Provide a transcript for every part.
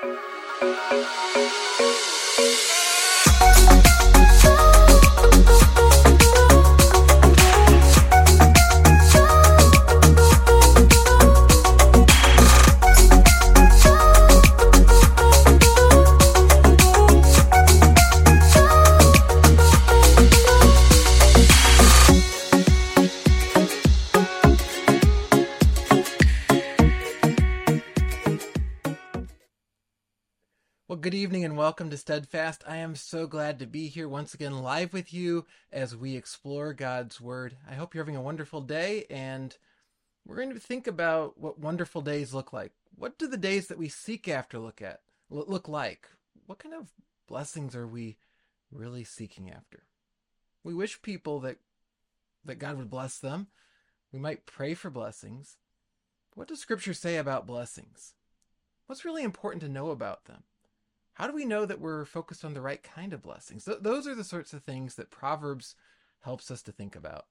Well, welcome to Steadfast. I am so glad to be here once again live with you as we explore God's Word. I hope you're having a wonderful day, and we're going to think about what wonderful days look like. What do the days that we seek after look at look like? What kind of blessings are we really seeking after? We wish people that that God would bless them. We might pray for blessings. What does Scripture say about blessings? What's really important to know about them? How do we know that we're focused on the right kind of blessings? Th- those are the sorts of things that Proverbs helps us to think about.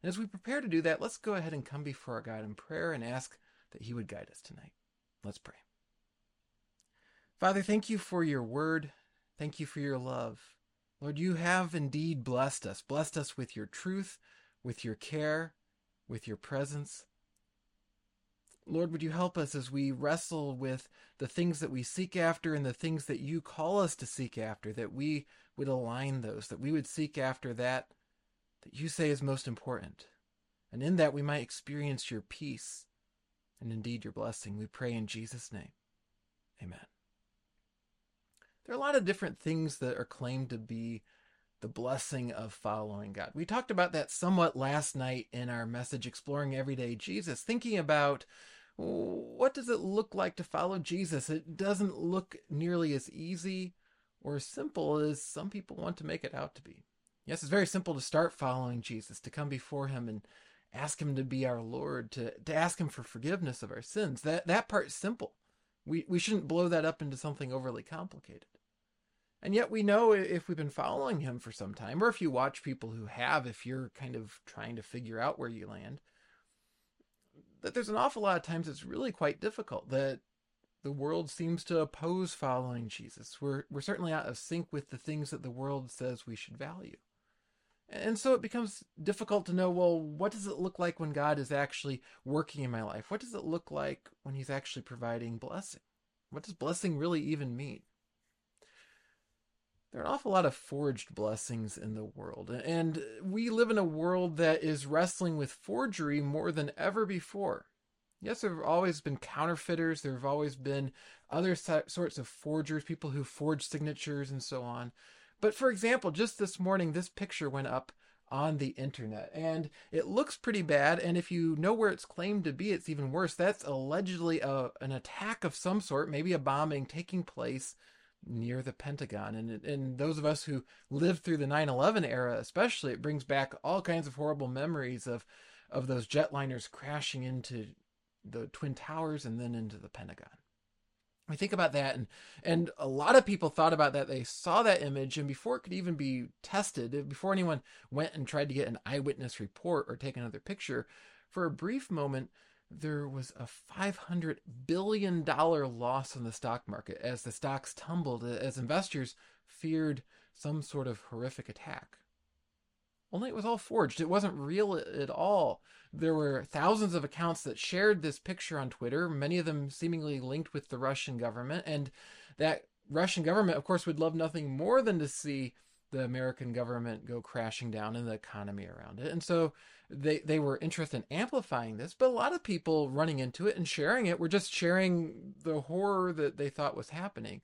And as we prepare to do that, let's go ahead and come before our God in prayer and ask that He would guide us tonight. Let's pray. Father, thank you for your word. Thank you for your love. Lord, you have indeed blessed us, blessed us with your truth, with your care, with your presence. Lord, would you help us as we wrestle with the things that we seek after and the things that you call us to seek after, that we would align those, that we would seek after that that you say is most important. And in that we might experience your peace and indeed your blessing. We pray in Jesus' name. Amen. There are a lot of different things that are claimed to be the blessing of following God. We talked about that somewhat last night in our message, Exploring Everyday Jesus, thinking about what does it look like to follow Jesus? It doesn't look nearly as easy or as simple as some people want to make it out to be. Yes, it's very simple to start following Jesus, to come before him and ask him to be our Lord, to, to ask him for forgiveness of our sins. That that part's simple. We we shouldn't blow that up into something overly complicated. And yet we know if we've been following him for some time, or if you watch people who have, if you're kind of trying to figure out where you land, that there's an awful lot of times it's really quite difficult that the world seems to oppose following Jesus. We're we're certainly out of sync with the things that the world says we should value. And so it becomes difficult to know, well, what does it look like when God is actually working in my life? What does it look like when he's actually providing blessing? What does blessing really even mean? There are an awful lot of forged blessings in the world. And we live in a world that is wrestling with forgery more than ever before. Yes, there have always been counterfeiters, there have always been other sorts of forgers, people who forge signatures and so on. But for example, just this morning, this picture went up on the internet and it looks pretty bad. And if you know where it's claimed to be, it's even worse. That's allegedly a, an attack of some sort, maybe a bombing taking place near the Pentagon. And, and those of us who lived through the 9 11 era, especially, it brings back all kinds of horrible memories of, of those jetliners crashing into the Twin Towers and then into the Pentagon. We think about that, and, and a lot of people thought about that. They saw that image, and before it could even be tested, before anyone went and tried to get an eyewitness report or take another picture, for a brief moment, there was a $500 billion loss in the stock market as the stocks tumbled, as investors feared some sort of horrific attack. Only it was all forged. It wasn't real at all. There were thousands of accounts that shared this picture on Twitter, many of them seemingly linked with the Russian government. And that Russian government, of course, would love nothing more than to see the American government go crashing down and the economy around it. And so they they were interested in amplifying this, but a lot of people running into it and sharing it were just sharing the horror that they thought was happening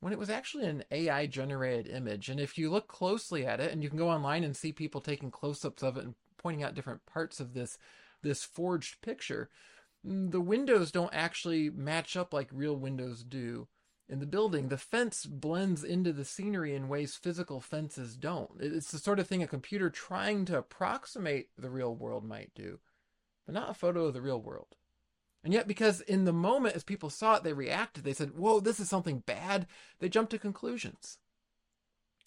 when it was actually an AI generated image. And if you look closely at it and you can go online and see people taking close-ups of it and pointing out different parts of this this forged picture, mm, the windows don't actually match up like real windows do in the building, the fence blends into the scenery in ways physical fences don't. It's the sort of thing a computer trying to approximate the real world might do, but not a photo of the real world. And yet, because in the moment, as people saw it, they reacted. They said, Whoa, this is something bad. They jumped to conclusions.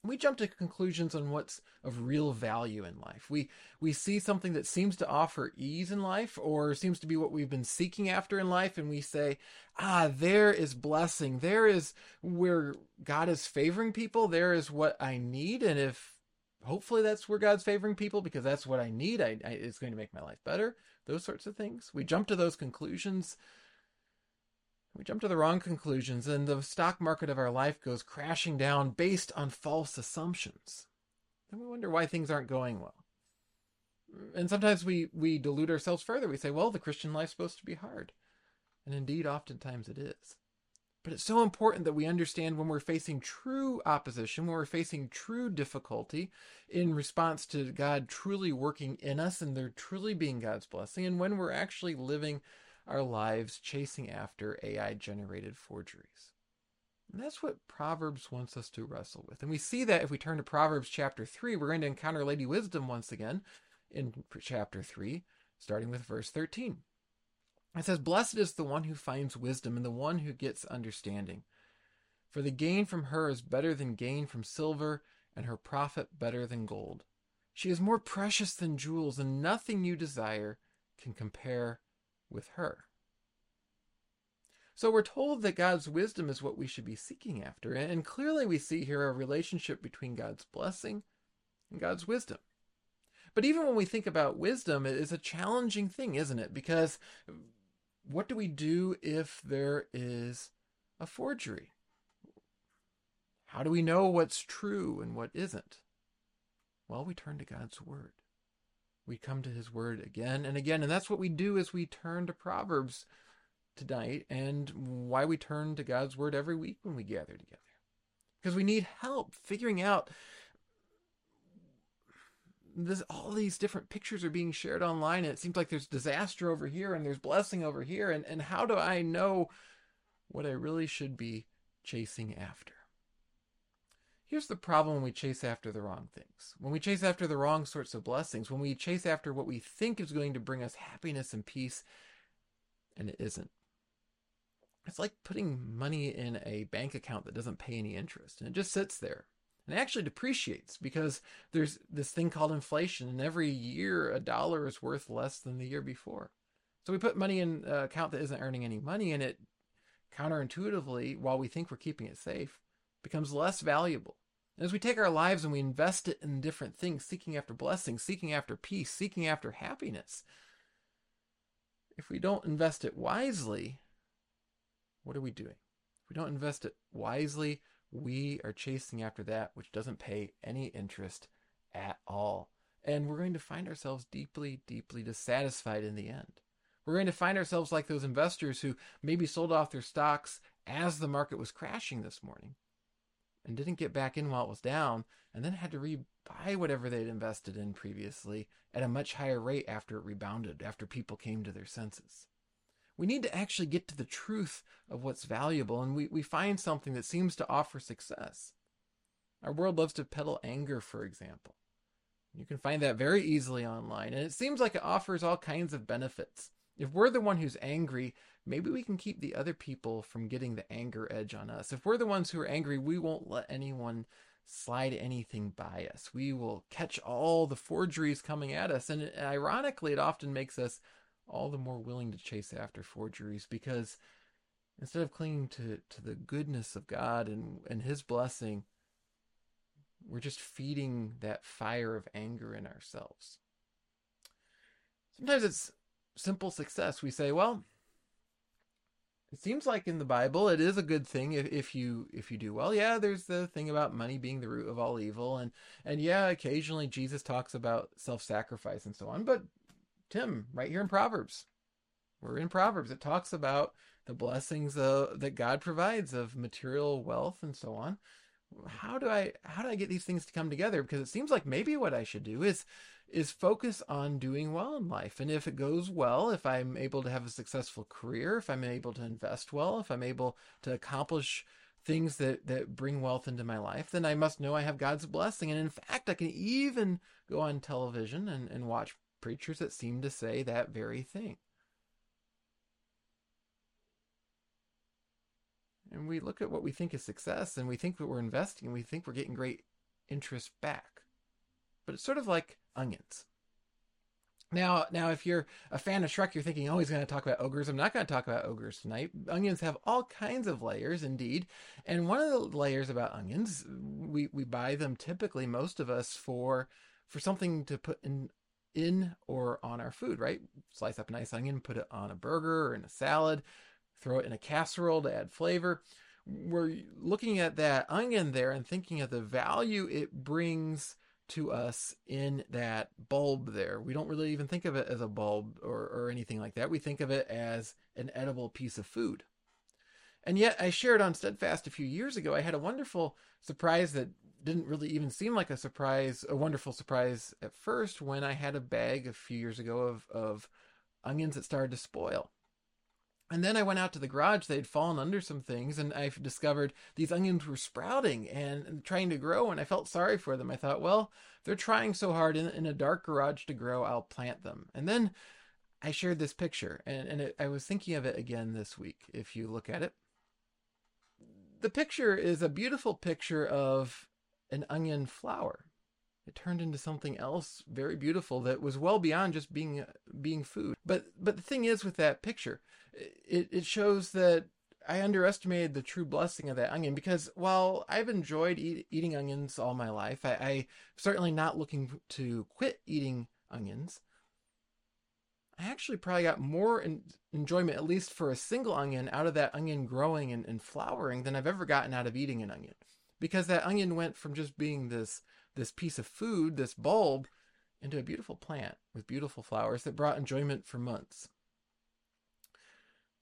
We jump to conclusions on what's of real value in life. We we see something that seems to offer ease in life or seems to be what we've been seeking after in life and we say, "Ah, there is blessing. There is where God is favoring people. There is what I need." And if hopefully that's where God's favoring people because that's what I need, I, I it's going to make my life better. Those sorts of things. We jump to those conclusions we jump to the wrong conclusions and the stock market of our life goes crashing down based on false assumptions. Then we wonder why things aren't going well. And sometimes we, we delude ourselves further. We say, well, the Christian life's supposed to be hard. And indeed, oftentimes it is. But it's so important that we understand when we're facing true opposition, when we're facing true difficulty in response to God truly working in us and there truly being God's blessing, and when we're actually living our lives chasing after AI generated forgeries. And that's what Proverbs wants us to wrestle with. And we see that if we turn to Proverbs chapter 3, we're going to encounter Lady Wisdom once again in chapter 3, starting with verse 13. It says, Blessed is the one who finds wisdom and the one who gets understanding. For the gain from her is better than gain from silver, and her profit better than gold. She is more precious than jewels, and nothing you desire can compare with her. So we're told that God's wisdom is what we should be seeking after, and clearly we see here a relationship between God's blessing and God's wisdom. But even when we think about wisdom, it is a challenging thing, isn't it? Because what do we do if there is a forgery? How do we know what's true and what isn't? Well, we turn to God's word we come to his word again and again. And that's what we do as we turn to proverbs tonight and why we turn to god's word every week when we gather together. Because we need help figuring out this all these different pictures are being shared online. And it seems like there's disaster over here and there's blessing over here. And, and how do i know what i really should be chasing after Here's the problem when we chase after the wrong things. When we chase after the wrong sorts of blessings, when we chase after what we think is going to bring us happiness and peace, and it isn't. It's like putting money in a bank account that doesn't pay any interest, and it just sits there. And it actually depreciates because there's this thing called inflation, and every year a dollar is worth less than the year before. So we put money in an account that isn't earning any money, and it counterintuitively, while we think we're keeping it safe, becomes less valuable. And as we take our lives and we invest it in different things, seeking after blessings, seeking after peace, seeking after happiness, if we don't invest it wisely, what are we doing? If we don't invest it wisely, we are chasing after that which doesn't pay any interest at all. And we're going to find ourselves deeply, deeply dissatisfied in the end. We're going to find ourselves like those investors who maybe sold off their stocks as the market was crashing this morning and didn't get back in while it was down, and then had to rebuy whatever they'd invested in previously at a much higher rate after it rebounded, after people came to their senses. We need to actually get to the truth of what's valuable, and we, we find something that seems to offer success. Our world loves to peddle anger, for example. You can find that very easily online, and it seems like it offers all kinds of benefits. If we're the one who's angry, maybe we can keep the other people from getting the anger edge on us. If we're the ones who are angry, we won't let anyone slide anything by us. We will catch all the forgeries coming at us. And ironically, it often makes us all the more willing to chase after forgeries because instead of clinging to, to the goodness of God and, and His blessing, we're just feeding that fire of anger in ourselves. Sometimes it's simple success. We say, well, it seems like in the Bible it is a good thing if, if you if you do well. Yeah, there's the thing about money being the root of all evil, and and yeah, occasionally Jesus talks about self-sacrifice and so on. But Tim, right here in Proverbs, we're in Proverbs. It talks about the blessings uh, that God provides of material wealth and so on. How do I how do I get these things to come together? Because it seems like maybe what I should do is is focus on doing well in life. And if it goes well, if I'm able to have a successful career, if I'm able to invest well, if I'm able to accomplish things that, that bring wealth into my life, then I must know I have God's blessing. And in fact, I can even go on television and, and watch preachers that seem to say that very thing. And we look at what we think is success and we think that we're investing and we think we're getting great interest back. But it's sort of like onions. Now, now, if you're a fan of Shrek, you're thinking, oh, he's going to talk about ogres. I'm not going to talk about ogres tonight. Onions have all kinds of layers, indeed. And one of the layers about onions, we, we buy them typically, most of us, for for something to put in in or on our food, right? Slice up a nice onion, put it on a burger or in a salad, throw it in a casserole to add flavor. We're looking at that onion there and thinking of the value it brings to us in that bulb there. We don't really even think of it as a bulb or, or anything like that. We think of it as an edible piece of food. And yet, I shared on Steadfast a few years ago, I had a wonderful surprise that didn't really even seem like a surprise, a wonderful surprise at first when I had a bag a few years ago of, of onions that started to spoil. And then I went out to the garage. They'd fallen under some things, and I discovered these onions were sprouting and trying to grow. And I felt sorry for them. I thought, well, they're trying so hard in, in a dark garage to grow. I'll plant them. And then I shared this picture, and, and it, I was thinking of it again this week. If you look at it, the picture is a beautiful picture of an onion flower. It turned into something else very beautiful that was well beyond just being being food. But but the thing is with that picture, it, it shows that I underestimated the true blessing of that onion because while I've enjoyed eat, eating onions all my life, I, I certainly not looking to quit eating onions. I actually probably got more enjoyment, at least for a single onion, out of that onion growing and, and flowering than I've ever gotten out of eating an onion because that onion went from just being this this piece of food, this bulb, into a beautiful plant with beautiful flowers that brought enjoyment for months.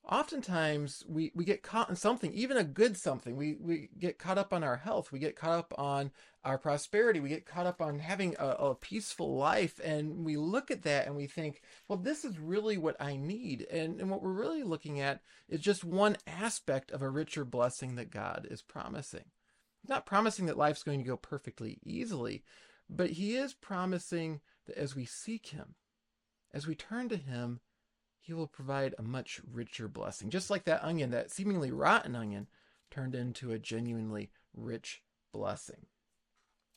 Oftentimes we, we get caught in something, even a good something. We, we get caught up on our health. We get caught up on our prosperity. We get caught up on having a, a peaceful life. And we look at that and we think, well, this is really what I need. And, and what we're really looking at is just one aspect of a richer blessing that God is promising not promising that life's going to go perfectly easily, but he is promising that as we seek him, as we turn to him, he will provide a much richer blessing. Just like that onion, that seemingly rotten onion, turned into a genuinely rich blessing.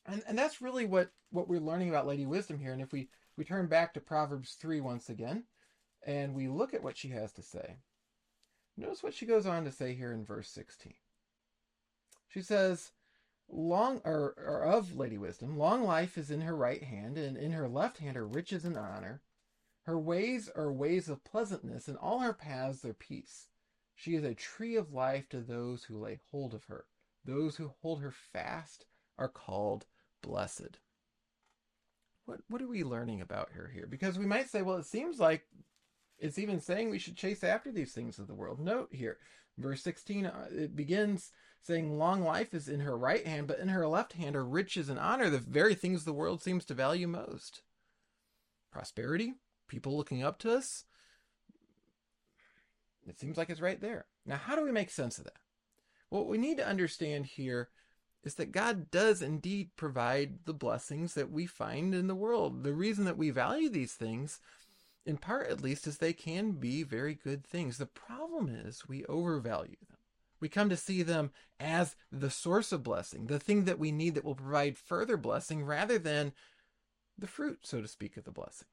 And, and that's really what, what we're learning about Lady Wisdom here. And if we, we turn back to Proverbs 3 once again, and we look at what she has to say, notice what she goes on to say here in verse 16. She says, long or, or of Lady Wisdom, long life is in her right hand, and in her left hand are riches and honor. Her ways are ways of pleasantness, and all her paths are peace. She is a tree of life to those who lay hold of her. Those who hold her fast are called blessed. What what are we learning about her here? Because we might say, well, it seems like it's even saying we should chase after these things of the world. Note here, verse 16, uh, it begins saying long life is in her right hand, but in her left hand are riches and honor, the very things the world seems to value most. Prosperity, people looking up to us. It seems like it's right there. Now, how do we make sense of that? What we need to understand here is that God does indeed provide the blessings that we find in the world. The reason that we value these things, in part at least, is they can be very good things. The problem is we overvalue them. We come to see them as the source of blessing, the thing that we need that will provide further blessing rather than the fruit, so to speak, of the blessing.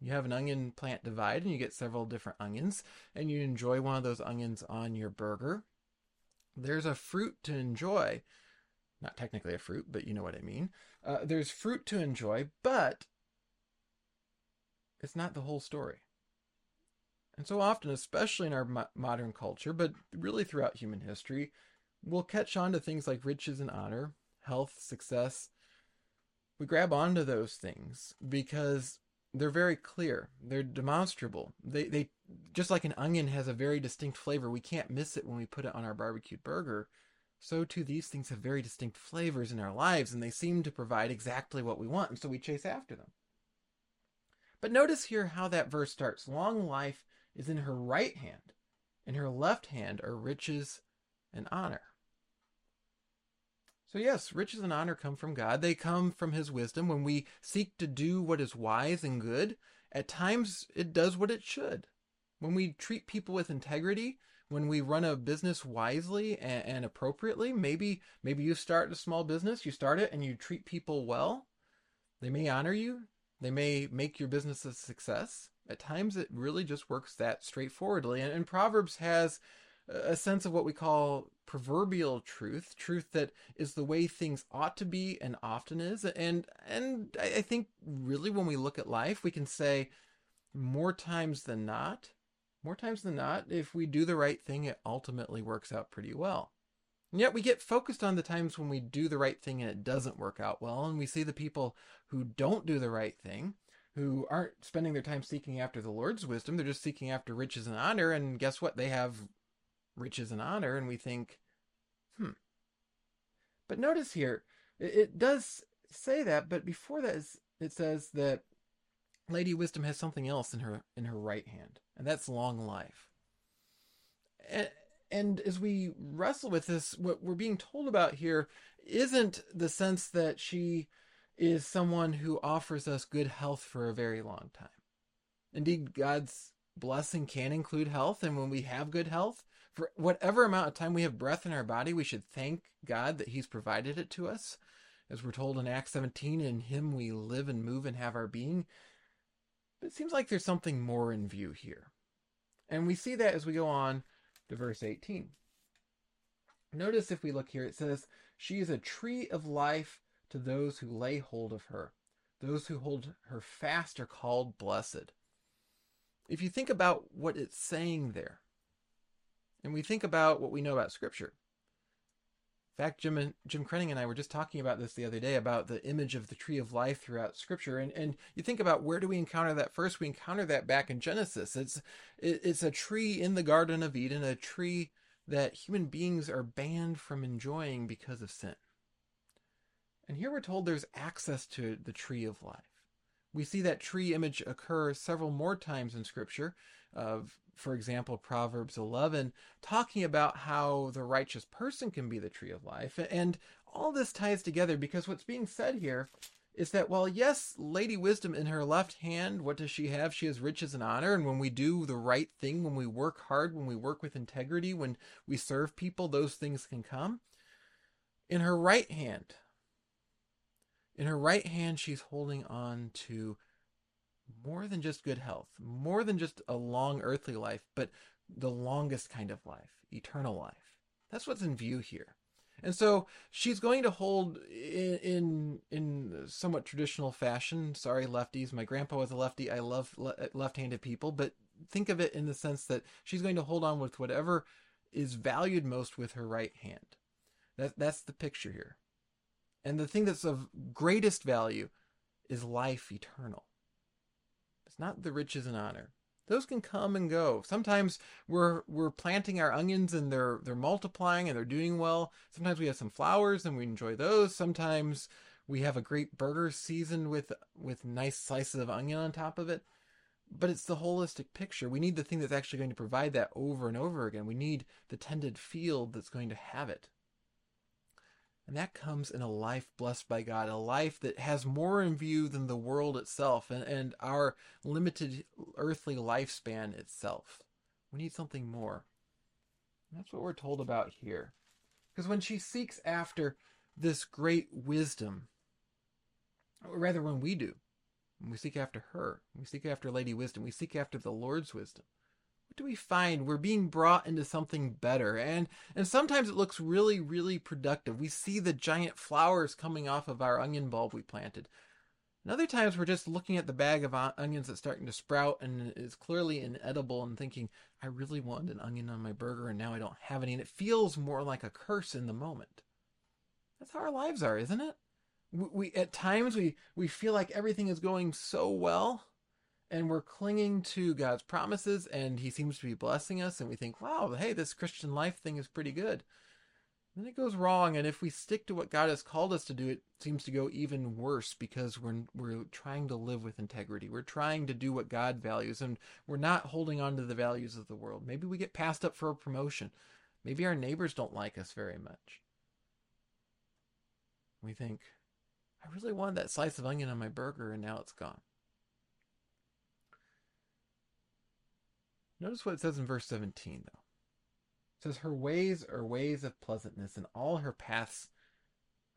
You have an onion plant divide and you get several different onions, and you enjoy one of those onions on your burger. There's a fruit to enjoy. Not technically a fruit, but you know what I mean. Uh, there's fruit to enjoy, but it's not the whole story. And so often, especially in our mo- modern culture, but really throughout human history, we'll catch on to things like riches and honor, health, success. We grab onto those things because they're very clear. They're demonstrable. They they just like an onion has a very distinct flavor. We can't miss it when we put it on our barbecued burger. So too these things have very distinct flavors in our lives and they seem to provide exactly what we want and so we chase after them. But notice here how that verse starts. Long life is in her right hand. In her left hand are riches and honor. So, yes, riches and honor come from God. They come from His wisdom. When we seek to do what is wise and good, at times it does what it should. when we treat people with integrity, when we run a business wisely and, and, appropriately, maybe maybe you start a small business, you start it and you treat people well, they may honor you, they may make your business a success. At times it really just works that straightforwardly. And, and Proverbs has a sense of what we call proverbial truth, truth that is the way things ought to be and often is. And and I think really when we look at life, we can say more times than not, more times than not, if we do the right thing, it ultimately works out pretty well. And yet we get focused on the times when we do the right thing and it doesn't work out well, and we see the people who don't do the right thing, who aren't spending their time seeking after the Lord's wisdom, they're just seeking after riches and honor, and guess what? They have riches and honor, and we think, hmm. But notice here, it, does say that, but before that, it says that Lady Wisdom has something else in her in her right hand, and that's long life. And, and as we wrestle with this, what we're being told about here isn't the sense that she is someone who offers us good health for a very long time. Indeed, God's blessing can include health, and when we have good health, for whatever amount of time we have breath in our body, we should thank God that He's provided it to us. As we're told in Acts 17, in Him we live and move and have our being. But it seems like there's something more in view here. And we see that as we go on to verse 18. Notice if we look here, it says, She is a tree of life to those who lay hold of her. Those who hold her fast are called blessed. If you think about what it's saying there, and we think about what we know about Scripture. In fact, Jim and Jim Krenning and I were just talking about this the other day about the image of the tree of life throughout Scripture, and and you think about where do we encounter that first? We encounter that back in Genesis. It's it, it's a tree in the Garden of Eden, a tree that human beings are banned from enjoying because of sin. And here we're told there's access to the tree of life. We see that tree image occur several more times in Scripture. Of, for example, Proverbs 11, talking about how the righteous person can be the tree of life. And all this ties together because what's being said here is that while yes, Lady Wisdom in her left hand, what does she have? She has riches and honor. And when we do the right thing, when we work hard, when we work with integrity, when we serve people, those things can come. In her right hand, in her right hand, she's holding on to more than just good health, more than just a long earthly life, but the longest kind of life, eternal life. That's what's in view here. And so she's going to hold in, in in, somewhat traditional fashion. Sorry, lefties. My grandpa was a lefty. I love le- uh, left-handed people, but think of it in the sense that she's going to hold on with whatever is valued most with her right hand. That that's the picture here. And the thing that's of greatest value is life eternal. It's not the riches and honor. Those can come and go. Sometimes we're we're planting our onions and they're they're multiplying and they're doing well. Sometimes we have some flowers and we enjoy those. Sometimes we have a great burger seasoned with with nice slices of onion on top of it. But it's the holistic picture. We need the thing that's actually going to provide that over and over again. We need the tended field that's going to have it. And that comes in a life blessed by God, a life that has more in view than the world itself and, and our limited earthly lifespan itself. We need something more. And that's what we're told about here. Because when she seeks after this great wisdom, or rather, when we do, when we seek after her, we seek after Lady Wisdom, we seek after the Lord's wisdom what do we find? We're being brought into something better. And and sometimes it looks really, really productive. We see the giant flowers coming off of our onion bulb we planted. And other times we're just looking at the bag of onions that's starting to sprout and is clearly inedible and thinking, I really wanted an onion on my burger and now I don't have any. And it feels more like a curse in the moment. That's how our lives are, isn't it? We, we at times we, we feel like everything is going so well and we're clinging to God's promises and he seems to be blessing us and we think, wow, hey, this Christian life thing is pretty good. Then it goes wrong and if we stick to what God has called us to do, it seems to go even worse because we're we're trying to live with integrity. We're trying to do what God values and we're not holding on to the values of the world. Maybe we get passed up for a promotion. Maybe our neighbors don't like us very much. We think, I really wanted that slice of onion on my burger and now it's gone. Notice what it says in verse 17, though. It says, Her ways are ways of pleasantness, and all her paths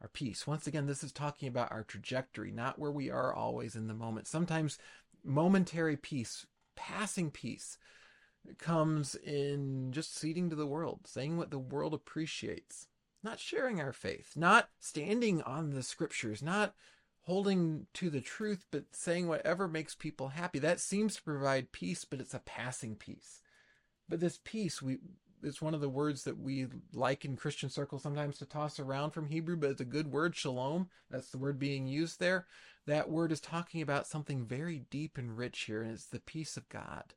are peace. Once again, this is talking about our trajectory, not where we are always in the moment. Sometimes momentary peace, passing peace, comes in just ceding to the world, saying what the world appreciates, not sharing our faith, not standing on the scriptures, not holding to the truth, but saying whatever makes people happy. That seems to provide peace, but it's a passing peace. But this peace, we it's one of the words that we like in Christian circles sometimes to toss around from Hebrew, but it's a good word, shalom. That's the word being used there. That word is talking about something very deep and rich here, and it's the peace of God.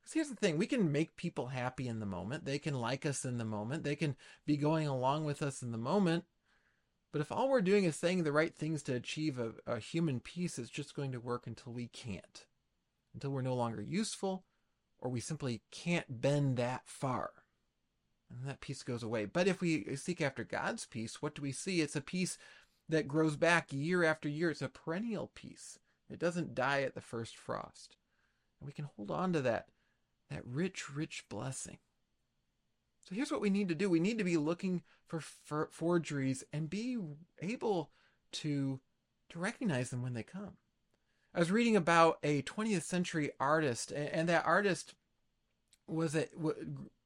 Because here's the thing we can make people happy in the moment, they can like us in the moment, they can be going along with us in the moment. But if all we're doing is saying the right things to achieve a, a human peace, it's just going to work until we can't, until we're no longer useful, or we simply can't bend that far. And that peace goes away. But if we seek after God's peace, what do we see? It's a peace that grows back year after year. It's a perennial peace. It doesn't die at the first frost. And we can hold on to that, that rich, rich blessing. So here's what we need to do. We need to be looking for, for forgeries and be able to, to recognize them when they come. I was reading about a 20th century artist, and that artist was a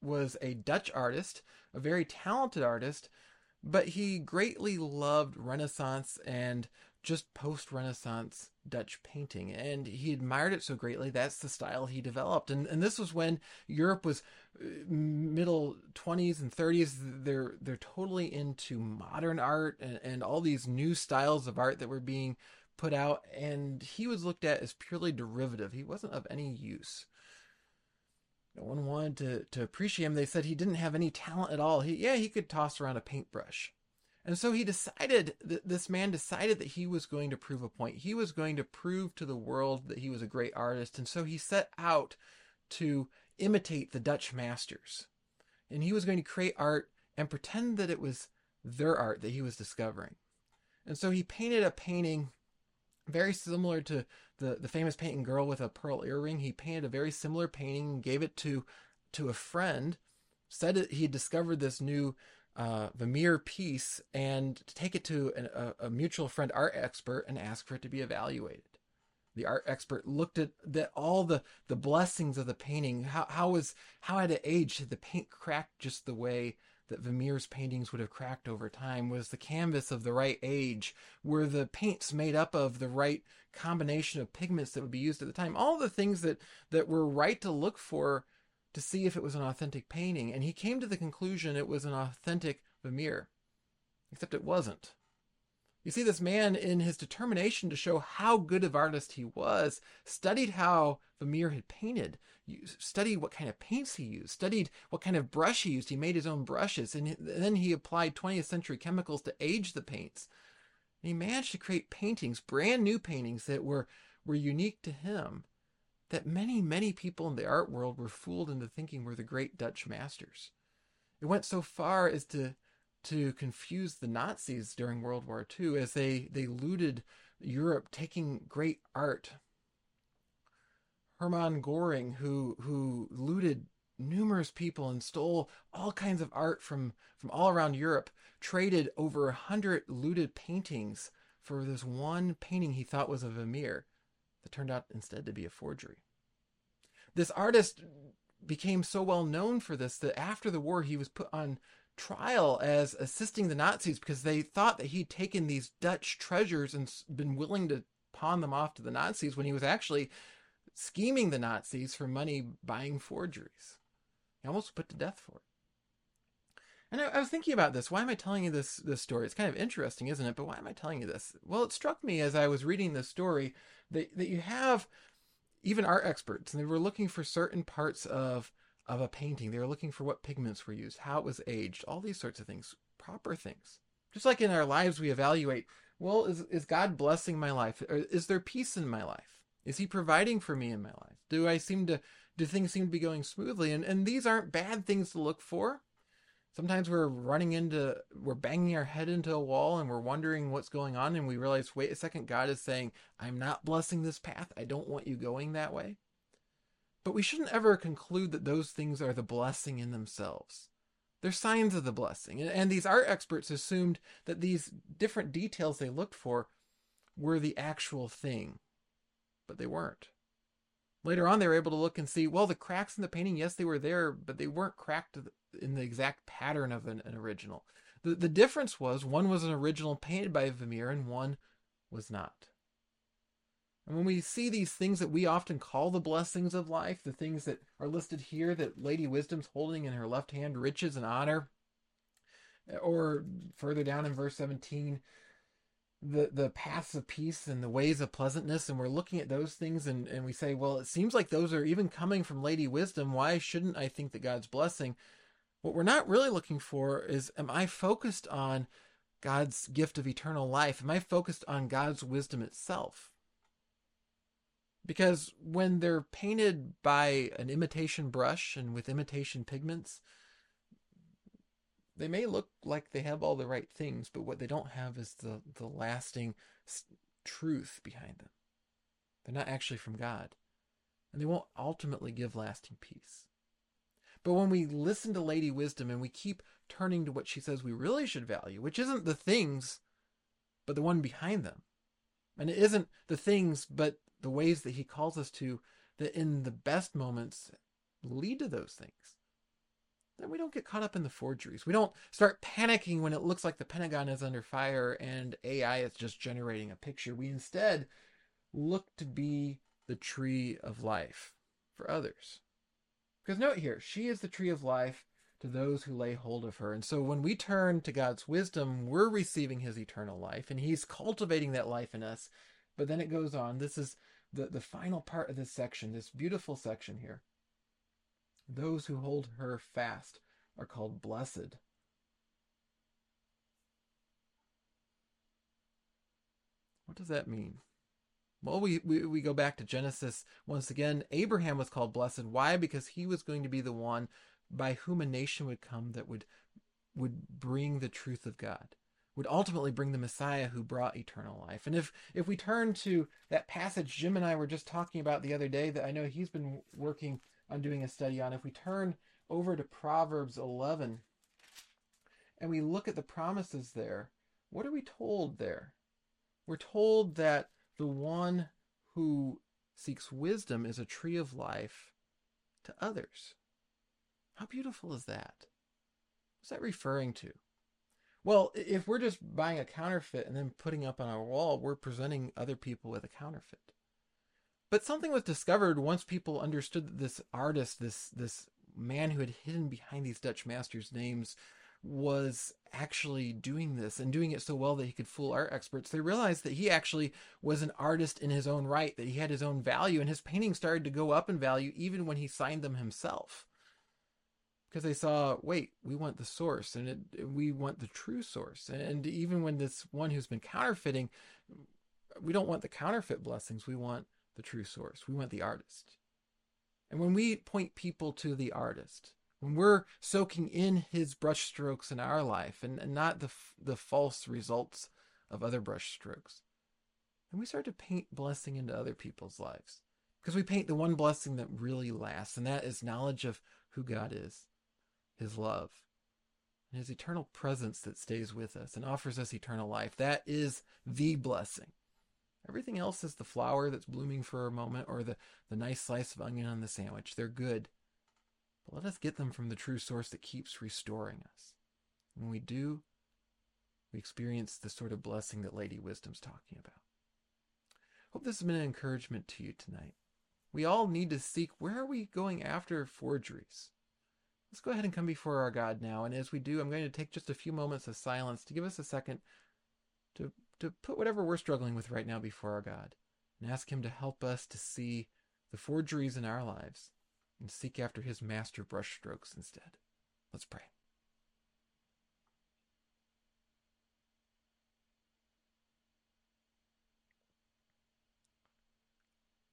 was a Dutch artist, a very talented artist, but he greatly loved Renaissance and just post Renaissance Dutch painting. And he admired it so greatly, that's the style he developed. And, and this was when Europe was uh, middle 20s and 30s. They're, they're totally into modern art and, and all these new styles of art that were being put out, and he was looked at as purely derivative. He wasn't of any use. No one wanted to, to appreciate him. They said he didn't have any talent at all. He, yeah, he could toss around a paintbrush. And so he decided, that this man decided that he was going to prove a point. He was going to prove to the world that he was a great artist. And so he set out to imitate the Dutch masters. And he was going to create art and pretend that it was their art that he was discovering. And so he painted a painting very similar to the, the famous painting girl with a pearl earring. He painted a very similar painting, gave it to to a friend, said that he had discovered this new uh, Vermeer piece, and take it to an, a, a mutual friend art expert and ask for it to be evaluated. The art expert looked at the, all the, the blessings of the painting. How, how was how had it aged? Had the paint cracked just the way that Vermeer's paintings would have cracked over time? Was the canvas of the right age? Were the paints made up of the right combination of pigments that would be used at the time? All the things that, that were right to look for to see if it was an authentic painting. And he came to the conclusion it was an authentic Vermeer, except it wasn't. You see, this man, in his determination to show how good of artist he was, studied how Vermeer had painted, studied what kind of paints he used, studied what kind of brush he used. He made his own brushes, and then he applied 20th century chemicals to age the paints. And he managed to create paintings, brand new paintings that were, were unique to him, that many, many people in the art world were fooled into thinking were the great Dutch masters. It went so far as to to confuse the Nazis during World War II as they, they looted Europe, taking great art. Hermann Goring, who who looted numerous people and stole all kinds of art from, from all around Europe, traded over a hundred looted paintings for this one painting he thought was a Vermeer that turned out instead to be a forgery. This artist became so well known for this that after the war he was put on trial as assisting the Nazis because they thought that he'd taken these Dutch treasures and been willing to pawn them off to the Nazis when he was actually scheming the Nazis for money buying forgeries. He almost put to death for it. And I, I, was thinking about this. Why am I telling you this this story? It's kind of interesting, isn't it? But why am I telling you this? Well, it struck me as I was reading this story that that you have even art experts, and they were looking for certain parts of of a painting. They were looking for what pigments were used, how it was aged, all these sorts of things, proper things. Just like in our lives, we evaluate well, is, is God blessing my life? Or is there peace in my life? Is He providing for me in my life? Do I seem to, do things seem to be going smoothly? And, and these aren't bad things to look for. Sometimes we're running into, we're banging our head into a wall and we're wondering what's going on. And we realize, wait a second, God is saying, I'm not blessing this path. I don't want you going that way. But we shouldn't ever conclude that those things are the blessing in themselves. They're signs of the blessing. And these art experts assumed that these different details they looked for were the actual thing, but they weren't. Later on, they were able to look and see, well, the cracks in the painting, yes, they were there, but they weren't cracked in the exact pattern of an, an original. The, the difference was one was an original painted by Vermeer and one was not. And when we see these things that we often call the blessings of life, the things that are listed here that Lady Wisdom's holding in her left hand, riches and honor, or further down in verse 17, the the paths of peace and the ways of pleasantness and we're looking at those things and, and we say well it seems like those are even coming from lady wisdom why shouldn't i think that god's blessing what we're not really looking for is am i focused on god's gift of eternal life am i focused on god's wisdom itself because when they're painted by an imitation brush and with imitation pigments they may look like they have all the right things, but what they don't have is the, the lasting truth behind them. They're not actually from God. And they won't ultimately give lasting peace. But when we listen to Lady Wisdom and we keep turning to what she says we really should value, which isn't the things, but the one behind them. And it isn't the things, but the ways that he calls us to that in the best moments lead to those things then we don't get caught up in the forgeries. We don't start panicking when it looks like the Pentagon is under fire and AI is just generating a picture. We instead look to be the tree of life for others. Because note here, she is the tree of life to those who lay hold of her. And so when we turn to God's wisdom, we're receiving his eternal life and he's cultivating that life in us. But then it goes on. This is the, the final part of this section, this beautiful section here. Those who hold her fast are called blessed. What does that mean? Well, we, we, we go back to Genesis once again. Abraham was called blessed. Why? Because he was going to be the one by whom a nation would come that would would bring the truth of God, would ultimately bring the Messiah who brought eternal life. And if if we turn to that passage Jim and I were just talking about the other day that I know he's been working on doing a study on. If we turn over to Proverbs 11 and we look at the promises there, what are we told there? We're told that the one who seeks wisdom is a tree of life to others. How beautiful is that? What's that referring to? Well, if we're just buying a counterfeit and then putting up on our wall, we're presenting other people with a counterfeit. But something was discovered once people understood that this artist, this this man who had hidden behind these Dutch masters' names, was actually doing this and doing it so well that he could fool art experts. They realized that he actually was an artist in his own right, that he had his own value, and his paintings started to go up in value even when he signed them himself. Because they saw, wait, we want the source and it, we want the true source. And even when this one who's been counterfeiting, we don't want the counterfeit blessings, we want the true source. We want the artist. And when we point people to the artist, when we're soaking in his brushstrokes in our life and, and not the, the false results of other brushstrokes, and we start to paint blessing into other people's lives. Because we paint the one blessing that really lasts, and that is knowledge of who God is, his love, and his eternal presence that stays with us and offers us eternal life. That is the blessing. Everything else is the flower that's blooming for a moment or the, the nice slice of onion on the sandwich. They're good. Let us get them from the true source that keeps restoring us. When we do, we experience the sort of blessing that Lady Wisdom's talking about. Hope this has been an encouragement to you tonight. We all need to seek where are we going after forgeries? Let's go ahead and come before our God now. And as we do, I'm going to take just a few moments of silence to give us a second to to put whatever we're struggling with right now before our God and ask Him to help us to see the forgeries in our lives and seek after His master brushstrokes instead. Let's pray.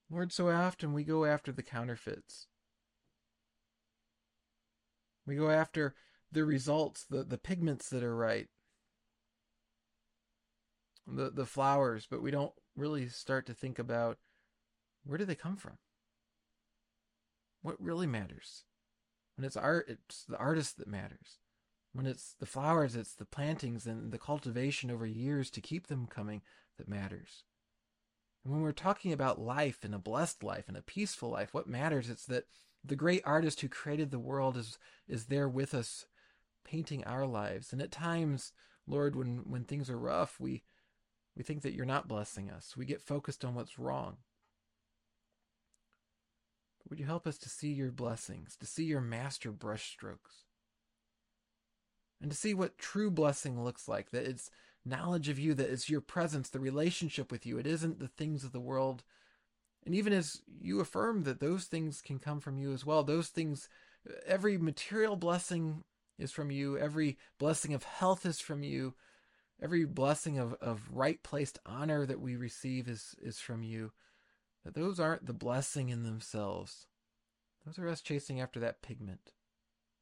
Lord, so often we go after the counterfeits. We go after the results, the, the pigments that are right, the the flowers, but we don't really start to think about where do they come from? What really matters. When it's art, it's the artist that matters. When it's the flowers, it's the plantings and the cultivation over years to keep them coming that matters. And when we're talking about life and a blessed life and a peaceful life, what matters is that the great artist who created the world is is there with us painting our lives. And at times, Lord, when, when things are rough, we we think that you're not blessing us. We get focused on what's wrong. Would you help us to see your blessings, to see your master brushstrokes? And to see what true blessing looks like, that it's knowledge of you, that it's your presence, the relationship with you. It isn't the things of the world. And even as you affirm that those things can come from you as well, those things, every material blessing is from you, every blessing of health is from you, every blessing of, of right placed honor that we receive is, is from you. That those aren't the blessing in themselves. Those are us chasing after that pigment.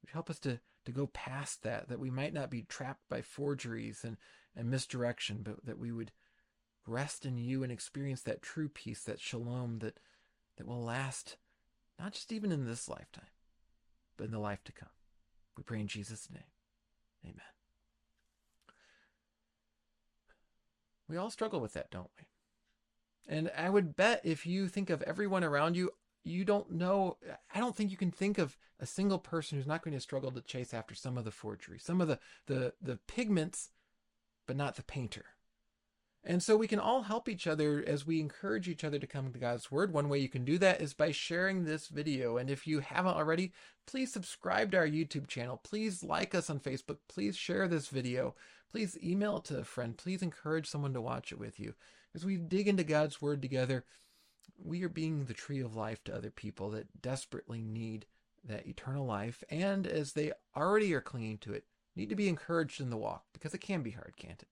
Would help us to, to go past that, that we might not be trapped by forgeries and, and misdirection, but that we would rest in you and experience that true peace, that shalom that, that will last not just even in this lifetime, but in the life to come. We pray in Jesus' name. Amen. We all struggle with that, don't we? And I would bet if you think of everyone around you, you don't know, I don't think you can think of a single person who's not going to struggle to chase after some of the forgery, some of the, the, the pigments, but not the painter. And so we can all help each other as we encourage each other to come to God's Word. One way you can do that is by sharing this video. And if you haven't already, please subscribe to our YouTube channel. Please like us on Facebook. Please share this video. Please email it to a friend. Please encourage someone to watch it with you. As we dig into God's Word together, we are being the tree of life to other people that desperately need that eternal life. And as they already are clinging to it, need to be encouraged in the walk because it can be hard, can't it?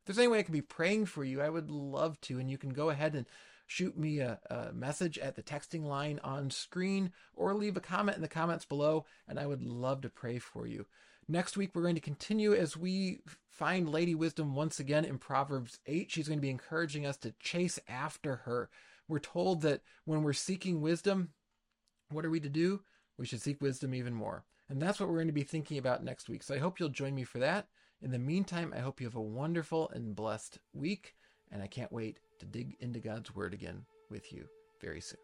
If there's any way I can be praying for you, I would love to. And you can go ahead and shoot me a, a, message at the texting line on screen or leave a comment in the comments below, and I would love to pray for you. Next week, we're going to continue as we find Lady Wisdom once again in Proverbs 8. She's going to be encouraging us to chase after her. We're told that when we're seeking wisdom, what are we to do? We should seek wisdom even more. And that's what we're going to be thinking about next week. So I hope you'll join me for that. In the meantime, I hope you have a wonderful and blessed week, and I can't wait to dig into God's Word again with you very soon.